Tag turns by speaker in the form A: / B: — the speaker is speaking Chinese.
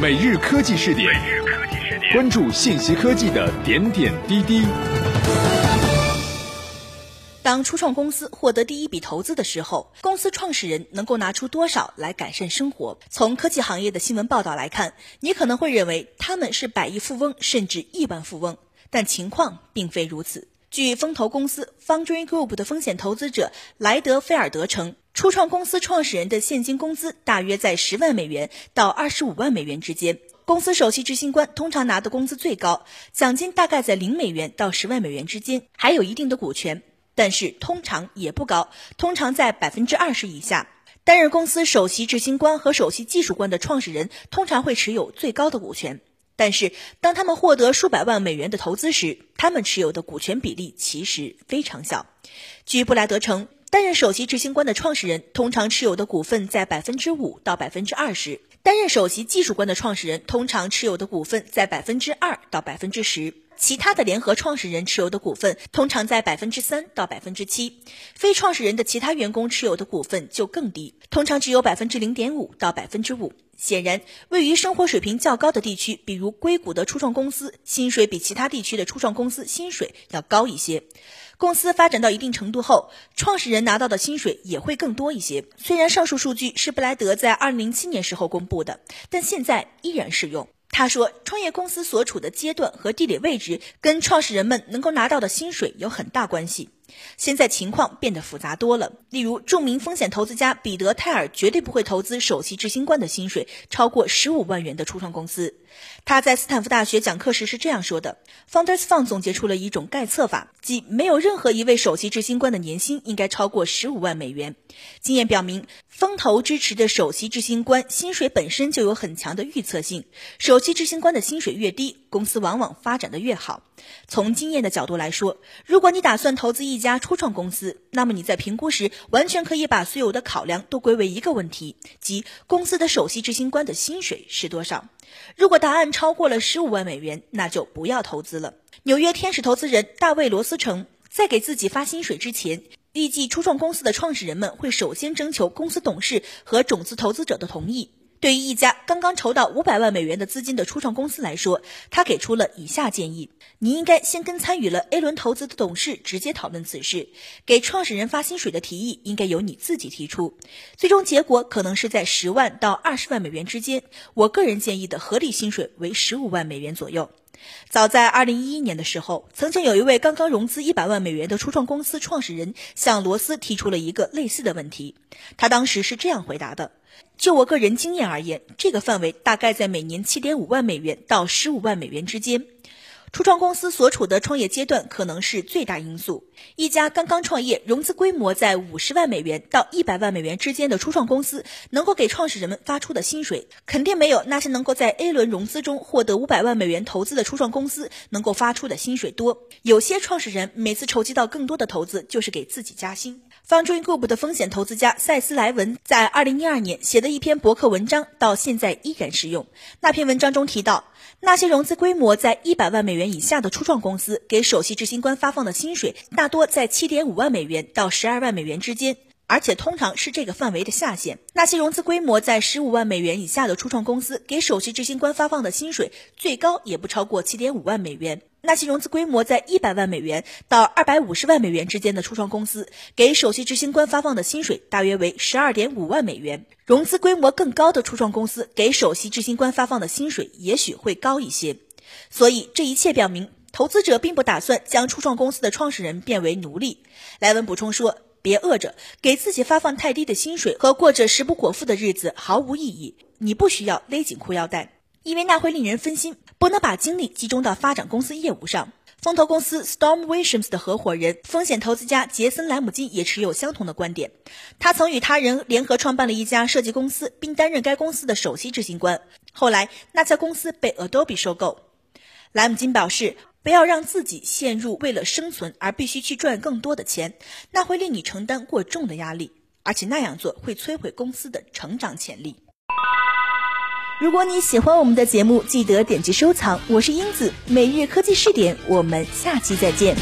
A: 每日科技试点，关注信息科技的点点滴滴。
B: 当初创公司获得第一笔投资的时候，公司创始人能够拿出多少来改善生活？从科技行业的新闻报道来看，你可能会认为他们是百亿富翁甚至亿万富翁，但情况并非如此。据风投公司 Foundry Group 的风险投资者莱德菲尔德称，初创公司创始人的现金工资大约在十万美元到二十五万美元之间。公司首席执行官通常拿的工资最高，奖金大概在零美元到十万美元之间，还有一定的股权。但是通常也不高，通常在百分之二十以下。担任公司首席执行官和首席技术官的创始人通常会持有最高的股权，但是当他们获得数百万美元的投资时，他们持有的股权比例其实非常小。据布莱德称，担任首席执行官的创始人通常持有的股份在百分之五到百分之二十，担任首席技术官的创始人通常持有的股份在百分之二到百分之十。其他的联合创始人持有的股份通常在百分之三到百分之七，非创始人的其他员工持有的股份就更低，通常只有百分之零点五到百分之五。显然，位于生活水平较高的地区，比如硅谷的初创公司，薪水比其他地区的初创公司薪水要高一些。公司发展到一定程度后，创始人拿到的薪水也会更多一些。虽然上述数据是布莱德在二零零七年时候公布的，但现在依然适用。他说，创业公司所处的阶段和地理位置跟创始人们能够拿到的薪水有很大关系。现在情况变得复杂多了。例如，著名风险投资家彼得·泰尔绝对不会投资首席执行官的薪水超过十五万元的初创公司。他在斯坦福大学讲课时是这样说的：“Founders Fund 总结出了一种概测法，即没有任何一位首席执行官的年薪应该超过十五万美元。经验表明，风投支持的首席执行官薪水本身就有很强的预测性。首席执行官的薪水越低，公司往往发展的越好。从经验的角度来说，如果你打算投资一家初创公司，那么你在评估时完全可以把所有的考量都归为一个问题，即公司的首席执行官的薪水是多少。如果答案超过了十五万美元，那就不要投资了。纽约天使投资人大卫罗斯称，在给自己发薪水之前，预计初创公司的创始人们会首先征求公司董事和种子投资者的同意。对于一家刚刚筹到五百万美元的资金的初创公司来说，他给出了以下建议：你应该先跟参与了 A 轮投资的董事直接讨论此事。给创始人发薪水的提议应该由你自己提出，最终结果可能是在十万到二十万美元之间。我个人建议的合理薪水为十五万美元左右。早在二零一一年的时候，曾经有一位刚刚融资一百万美元的初创公司创始人向罗斯提出了一个类似的问题。他当时是这样回答的。就我个人经验而言，这个范围大概在每年七点五万美元到十五万美元之间。初创公司所处的创业阶段可能是最大因素。一家刚刚创业、融资规模在五十万美元到一百万美元之间的初创公司，能够给创始人们发出的薪水，肯定没有那些能够在 A 轮融资中获得五百万美元投资的初创公司能够发出的薪水多。有些创始人每次筹集到更多的投资，就是给自己加薪。方舟 Group 的风险投资家塞斯莱文在二零一二年写的一篇博客文章，到现在依然适用。那篇文章中提到，那些融资规模在一百万美元以下的初创公司，给首席执行官发放的薪水大多在七点五万美元到十二万美元之间，而且通常是这个范围的下限。那些融资规模在十五万美元以下的初创公司，给首席执行官发放的薪水最高也不超过七点五万美元。那些融资规模在一百万美元到二百五十万美元之间的初创公司，给首席执行官发放的薪水大约为十二点五万美元。融资规模更高的初创公司，给首席执行官发放的薪水也许会高一些。所以，这一切表明，投资者并不打算将初创公司的创始人变为奴隶。莱文补充说：“别饿着，给自己发放太低的薪水和过着食不果腹的日子毫无意义。你不需要勒紧裤腰带。”因为那会令人分心，不能把精力集中到发展公司业务上。风投公司 Storm Visions 的合伙人、风险投资家杰森·莱姆金也持有相同的观点。他曾与他人联合创办了一家设计公司，并担任该公司的首席执行官。后来，那家公司被 Adobe 收购。莱姆金表示：“不要让自己陷入为了生存而必须去赚更多的钱，那会令你承担过重的压力，而且那样做会摧毁公司的成长潜力。”如果你喜欢我们的节目，记得点击收藏。我是英子，每日科技试点，我们下期再见。